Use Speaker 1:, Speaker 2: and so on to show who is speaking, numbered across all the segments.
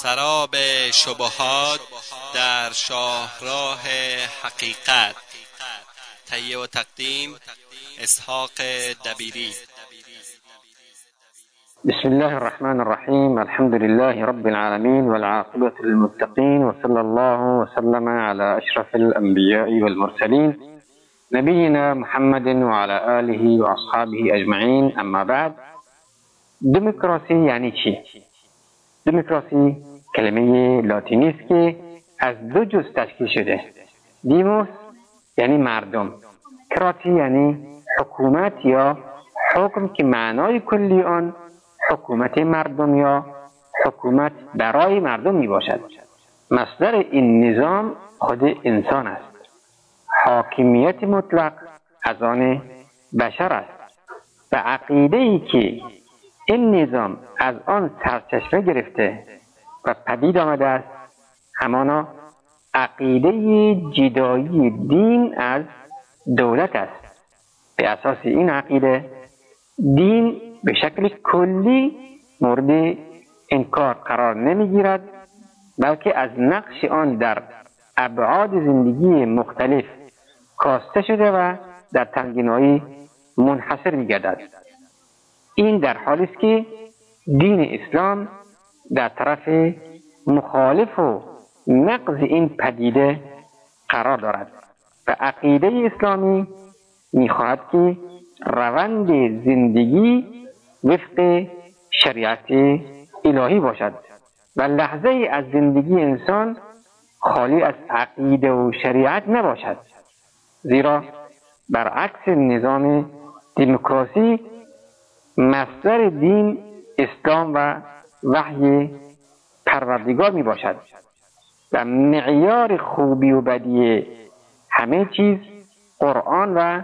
Speaker 1: سراب شبهات در شاهراه حقیقت. تهیه و تقدیم اسحاق دبیری.
Speaker 2: بسم الله الرحمن الرحيم الحمد لله رب العالمين والعاقبة للمتقين وصلى الله وسلم على أشرف الأنبياء والمرسلين نبينا محمد وعلى آله وأصحابه أجمعين أما بعد دموکراسی یعنی چی؟ دموکراسی کلمه لاتینی است که از دو جز تشکیل شده. دیموس یعنی مردم. کراتی یعنی حکومت یا حکم که معنای کلی آن حکومت مردم یا حکومت برای مردم می باشد مصدر این نظام خود انسان است. حاکمیت مطلق از آن بشر است. و عقیده ای که این نظام از آن سرچشمه گرفته و پدید آمده است. همانا عقیده جدایی دین از دولت است. به اساس این عقیده دین به شکل کلی مورد انکار قرار نمی‌گیرد بلکه از نقش آن در ابعاد زندگی مختلف کاسته شده و در تنگینایی منحصر میگردد. این در حالی است که دین اسلام در طرف مخالف و نقض این پدیده قرار دارد و عقیده اسلامی می‌خواهد که روند زندگی وفق شریعت الهی باشد و لحظه از زندگی انسان خالی از عقیده و شریعت نباشد. زیرا برعکس نظام دموکراسی مصدر دین اسلام و وحی پروردگار می باشد و معیار خوبی و بدی همه چیز قرآن و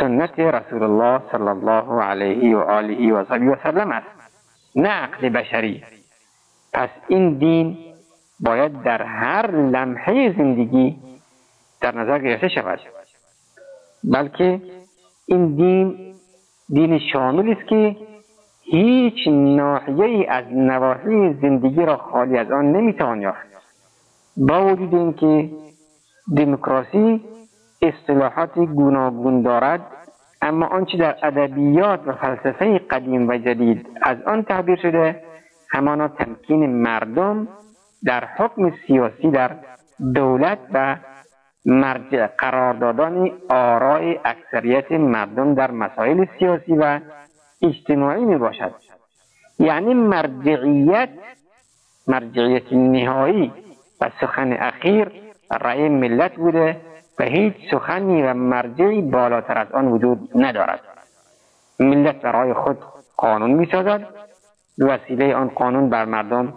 Speaker 2: سنت رسول الله صلی الله علیه و آله و و سلم است. نه عقل بشری. پس این دین باید در هر لمحه زندگی در نظر گرفته شود. بلکه این دین دین شامل است که هیچ ناحیه ای از نواحی زندگی را خالی از آن نمی‌توان یافت. با وجود اینکه دموکراسی اصطلاحات گوناگون دارد اما آنچه در ادبیات و فلسفه قدیم و جدید از آن تعبیر شده همانا تمکین مردم در حکم سیاسی در دولت و مرجع قرار دادن آراء اکثریت مردم در مسائل سیاسی و اجتماعی می باشد یعنی مرجعیت مرجعیت نهایی و سخن اخیر رأی ملت بوده و هیچ سخنی و مرجعی بالاتر از آن وجود ندارد ملت برای خود قانون می سازد وسیله آن قانون بر مردم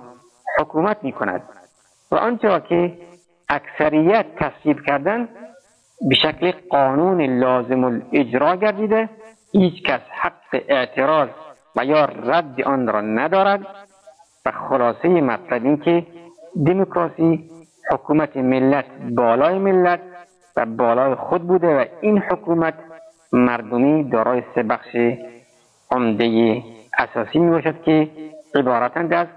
Speaker 2: حکومت می کند و آنچه که اکثریت تصویب کردن به شکل قانون لازم الاجرا گردیده. هیچ کس حق اعتراض و یا رد آن را ندارد. و خلاصه مطلب این که دموکراسی حکومت ملت بالای ملت و بالای خود بوده و این حکومت مردمی دارای سه بخش عمده اساسی می باشد که عبارتند از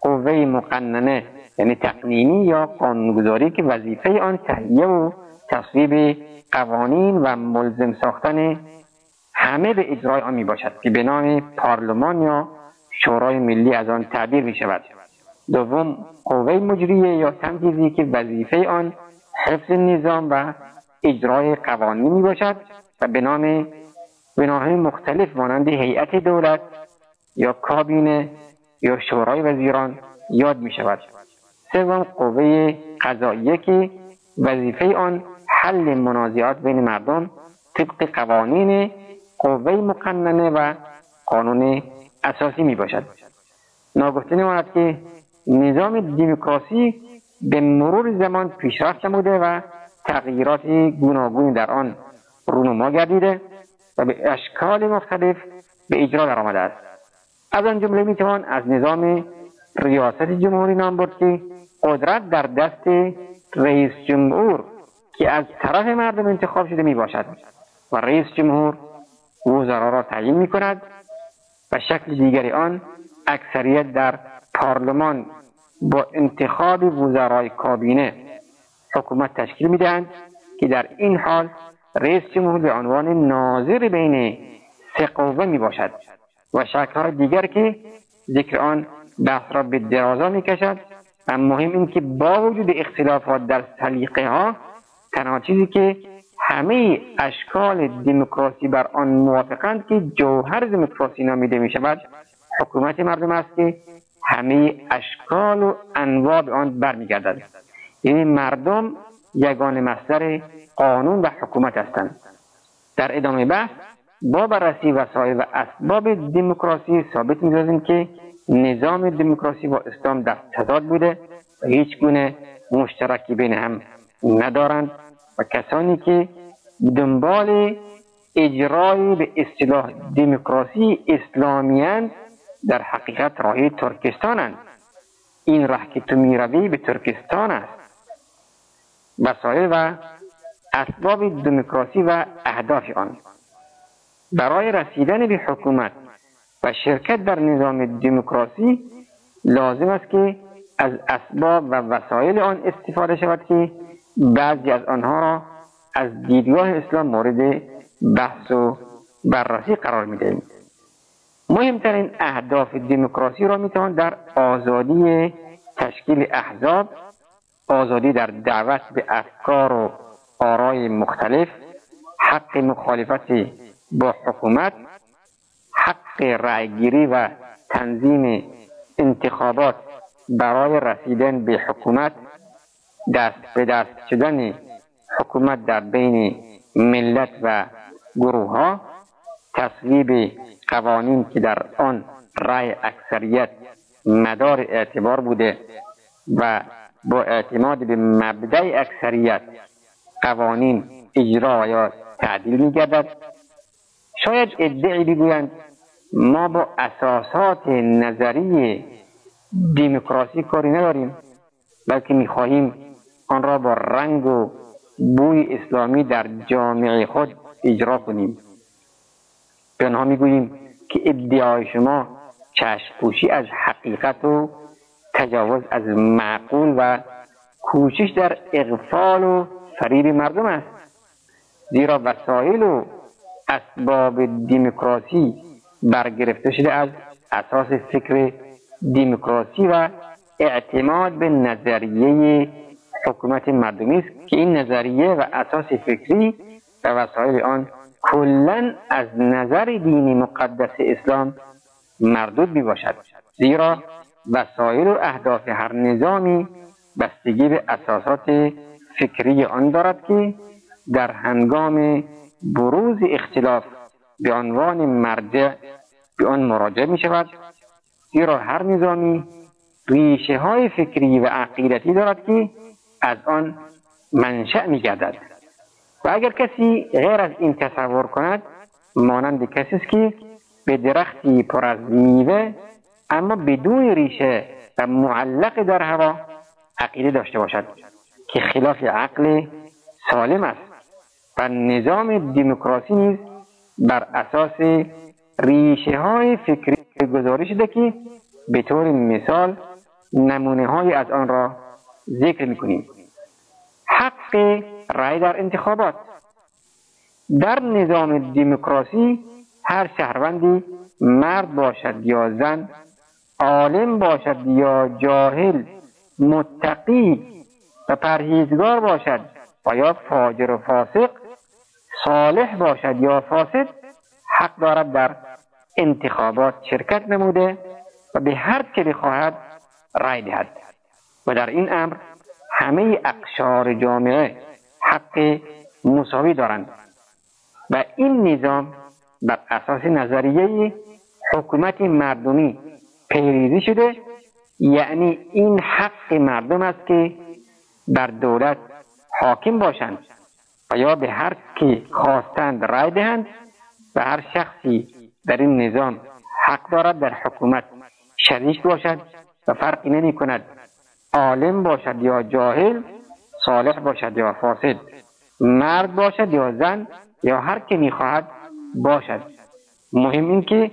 Speaker 2: قوه مقننه یعنی تقنینی یا قانونگذاری که وظیفه آن تهیه و تصویب قوانین و ملزم ساختن همه به اجرای آن می باشد که به نام پارلمان یا شورای ملی از آن تعبیر می شود دوم قوه مجریه یا تنفیذی که وظیفه آن حفظ نظام و اجرای قوانین می باشد و به نام بناهای مختلف مانند هیئت دولت یا کابینه یا شورای وزیران یاد می شود سوم قوه قضاییه که وظیفه آن حل منازعات بین مردم طبق قوانین قوه مقننه و قانون اساسی می باشد ناگفته نماند که نظام دموکراسی به مرور زمان پیشرفت نموده و تغییرات گوناگونی در آن رونما گردیده و به اشکال مختلف به اجرا درآمده است. از آن جمله می‌توان از نظام ریاست جمهوری نام برد که قدرت در دست رئیس جمهور که از طرف مردم انتخاب شده می باشد و رئیس جمهور وزرا را تعیین می کند و شکل دیگری آن اکثریت در پارلمان با انتخاب وزرای کابینه حکومت تشکیل می‌دهند که در این حال رئیس جمهور به عنوان ناظر بین سه قوه می باشد و شکلهای دیگر که ذکر آن بحث را به درازا می کشد و مهم این که با وجود اختلافات در سلیقه ها تنها چیزی که همه اشکال دموکراسی بر آن موافقند که جوهر دموکراسی نامیده می شود حکومت مردم است که همه اشکال و انواع به آن برمیگردد. یعنی مردم یگان مصدر قانون و حکومت هستند. در ادامه بحث با بررسی وسایل و اسباب دموکراسی ثابت می‌سازیم که نظام دموکراسی با اسلام در تضاد بوده و هیچ گونه مشترکی بین هم ندارند و کسانی که دنبال اجرای به اصطلاح دموکراسی اسلامیان در حقیقت راهی ترکستانند. این راه که تو می‌روی به ترکستان است. وسایل و اسباب دموکراسی و اهداف آن. برای رسیدن به حکومت و شرکت در نظام دموکراسی لازم است که از اسباب و وسایل آن استفاده شود که بعضی از آنها را از دیدگاه اسلام مورد بحث و بررسی قرار می‌دهیم. مهمترین اهداف دموکراسی را می‌توان در آزادی تشکیل احزاب آزادی در دعوت به افکار و آرای مختلف حق مخالفت با حکومت حق رأیگیری و تنظیم انتخابات برای رسیدن به حکومت دست به دست شدن حکومت در بین ملت و گروه ها تصویب قوانین که در آن رأی اکثریت مدار اعتبار بوده و با اعتماد به مبدع اکثریت قوانین اجرا یا تعدیل می گردد شاید ادعی بگویند ما با اساسات نظری دموکراسی کاری نداریم بلکه می‌خواهیم آن را با رنگ و بوی اسلامی در جامعه خود اجرا کنیم. به آنها می‌گوییم که ادعای شما چشم پوشی از حقیقت و تجاوز از معقول و کوشش در اغفال و فریب مردم است. زیرا وسایل و اسباب دموکراسی برگرفته شده از اساس فکر دموکراسی و اعتماد به نظریه حکومت مردمی است که این نظریه و اساس فکری و وسایل آن کلا از نظر دینی مقدس اسلام مردود می باشد زیرا وسایل و اهداف هر نظامی بستگی به اساسات فکری آن دارد که در هنگام بروز اختلاف به عنوان مرجع به آن مراجعه می شود. زیرا هر نظامی ریشه های فکری و عقیدتی دارد که از آن منشأ می گردد. و اگر کسی غیر از این تصور کند مانند کسی است که به درختی پر از میوه اما بدون ریشه و معلق در هوا عقیده داشته باشد که خلاف عقل سالم است و نظام دموکراسی نیز بر اساس ریشه های فکری گزارش شده که به طور مثال نمونه های از آن را ذکر می‌کنیم. حق رای در انتخابات. در نظام دموکراسی هر شهروندی مرد باشد یا زن عالم باشد یا جاهل متقی و پرهیزگار باشد و یا فاجر و فاسق صالح باشد یا فاسد حق دارد در انتخابات شرکت نموده و به هر که بخواهد رای دهد. و در این امر همه اقشار جامعه حق مساوی دارند. و این نظام بر اساس نظریه حکومت مردمی پیریزی شده یعنی این حق مردم است که بر دولت حاکم باشند. و یا به هر که خواستند رای دهند و هر شخصی در این نظام حق دارد در حکومت شریک باشد و فرقی نمی کند. عالم باشد یا جاهل صالح باشد یا فاسد. مرد باشد یا زن یا هر که می‌خواهد باشد. مهم این که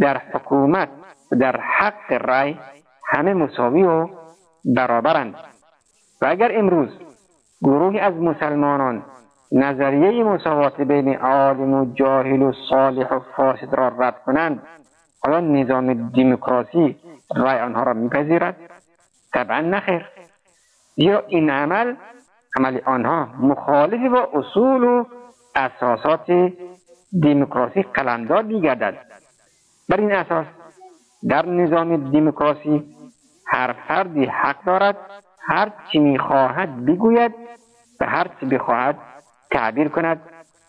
Speaker 2: در حکومت در حق رای همه مساوی و برابرند. و اگر امروز گروهی از مسلمانان نظریه مساوات بین عالم و جاهل و صالح و فاسد را رد کنند. آیا نظام دموکراسی رای آنها را میپذیرد؟ طبعا نخیر زیرا این عمل عمل آنها مخالف با اصول و اساسات دموکراسی قلمداد میگردد. بر این اساس در نظام دموکراسی هر فردی حق دارد هر چی می‌خواهد بگوید و هر چی بخواهد تعبیر کند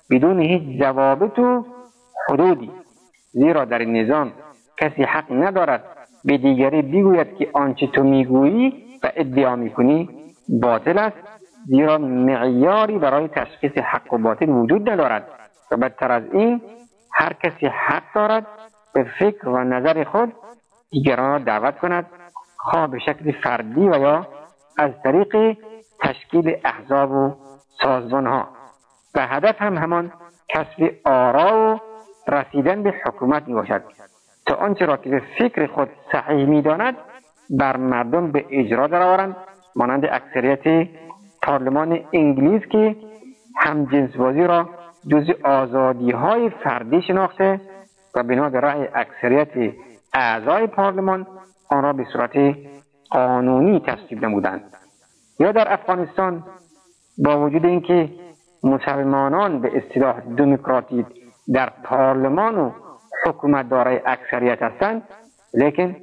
Speaker 2: بدون هیچ ضوابط و حدودی زیرا در این نظام کسی حق ندارد به دیگری بگوید که آنچه تو می‌گویی و ادعا می‌کنی باطل است زیرا معیاری برای تشخیص حق و باطل وجود ندارد و بدتر از این هر کسی حق دارد به فکر و نظر خود دیگران را دعوت کند خواه به شکل فردی و یا از طریق تشکیل احزاب و سازمان ها و هدف هم همان کسب آرا و رسیدن به حکومت می باشد. تا آنچه را که به فکر خود صحیح می داند بر مردم به اجرا درآورند. مانند اکثریت پارلمان انگلیس که همجنسبازی را جز آزادی های فردی شناخته و بنا به رأی اکثریت اعضای پارلمان آن را به صورت قانونی تصویب نمودند. یا در افغانستان با وجود اینکه مسلمانان به اصطلاح دموکراتی در پارلمان و حکومت دارای اکثریت هستند لیکن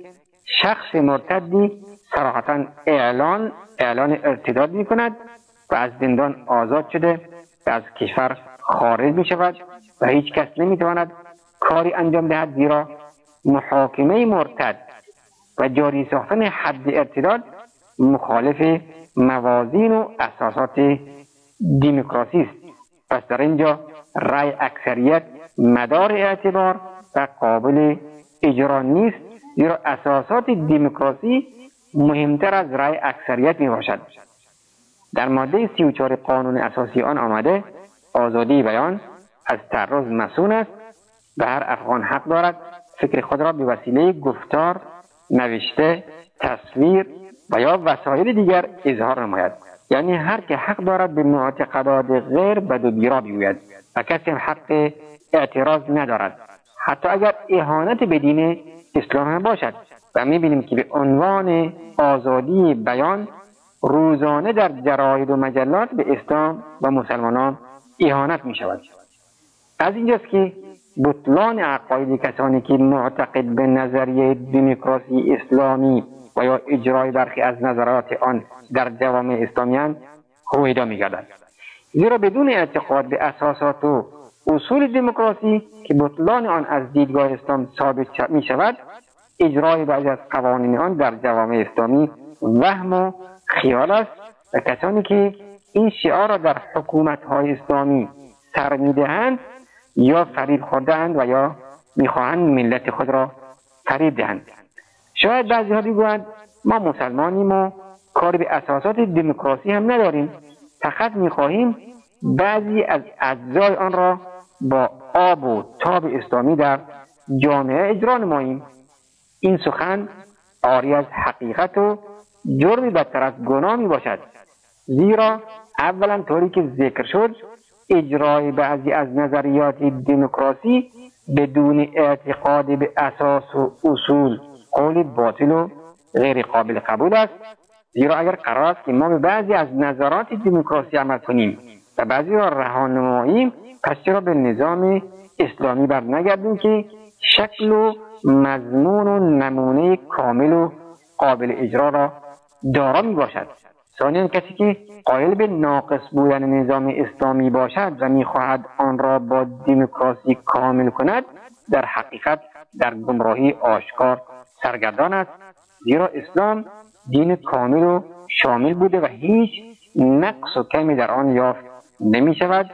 Speaker 2: شخص مرتدی صراحتا اعلان اعلان ارتداد می کند و از زندان آزاد شده و از کشور خارج می شود و هیچ کس نمی تواند کاری انجام دهد زیرا محاکمه مرتد و جاری ساختن حد ارتداد مخالف موازین و اساسات دموکراسی است پس در اینجا رأی اکثریت مدار اعتبار و قابل اجرا نیست. زیرا اساسات دموکراسی مهمتر از رأی اکثریت می باشد در ماده سی و چهار قانون اساسی آن آمده آزادی بیان از تعرض مسون است و هر افغان حق دارد فکر خود را به وسیله گفتار نوشته تصویر و یا وسایل دیگر اظهار نماید. یعنی هر که حق دارد به معتقدات غیر بد و بیرا بگوید و کسی حق اعتراض ندارد. حتی اگر اهانت به دین اسلام هم باشد. و می‌بینیم که به عنوان آزادی بیان روزانه در جراید و مجلات به اسلام و مسلمانان اهانت می شود از اینجاست که بطلان عقاید کسانی که معتقد به نظریه دموکراسی اسلامی و یا اجرای برخی از نظرات آن در جوامع اسلامیان هویدا میگردد زیرا بدون اعتقاد به اساسات و اصول دموکراسی که بطلان آن از دیدگاه اسلام ثابت می شود اجرای بعضی از قوانین آن در جوامع اسلامی وهم و خیال است و کسانی که این شعار را در حکومت های اسلامی سر می‌دهند یا فریب خوردهاند و یا می‌خواهند ملت خود را فریب دهند. شاید بعضی ها بگویند ما مسلمانیم و کار به اساسات دموکراسی هم نداریم. فقط می‌خواهیم بعضی از اجزای آن را با آب و تاب اسلامی در جامعه اجرا نماییم. این سخن آری از حقیقت و جرمی بدتر از گناه می باشد زیرا اولا طوری که ذکر شد اجرای بعضی از نظریات دموکراسی بدون اعتقاد به اساس و اصول قول باطل و غیر قابل قبول است. زیرا اگر قرار است که ما به بعضی از نظرات دموکراسی عمل کنیم و بعضی را رها نماییم پس چرا به نظام اسلامی بر نگردیم که شکل و مضمون و نمونه کامل و قابل اجرا را دارا می باشد ثانیا کسی که قائل به ناقص بودن نظام اسلامی باشد و می‌خواهد آن را با دموکراسی کامل کند در حقیقت در گمراهی آشکار سرگردان است. زیرا اسلام دین کامل و شامل بوده و هیچ نقص و کمی در آن یافت نمی شود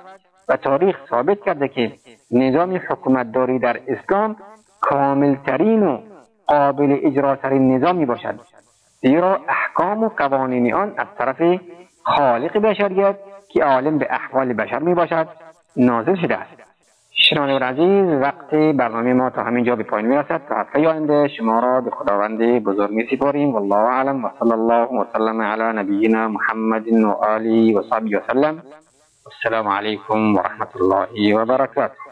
Speaker 2: و تاریخ ثابت کرده که نظام حکومتداری در اسلام کاملترین و قابل اجراترین نظام می باشد زیرا احکام و قوانین آن از طرف خالق بشریت که عالم به احوال بشر می باشد نازل شده است. شنوندگان عزیز وقت برنامه ما تا همین جا به پایان می‌رسد تا هفته آینده شما را به خداوند بزرگ می سپاریم والله اعلم. و صلی الله و سلم علی نبینا محمد و آله و صحبه و سلم. السلام علیکم و رحمت الله و برکاته.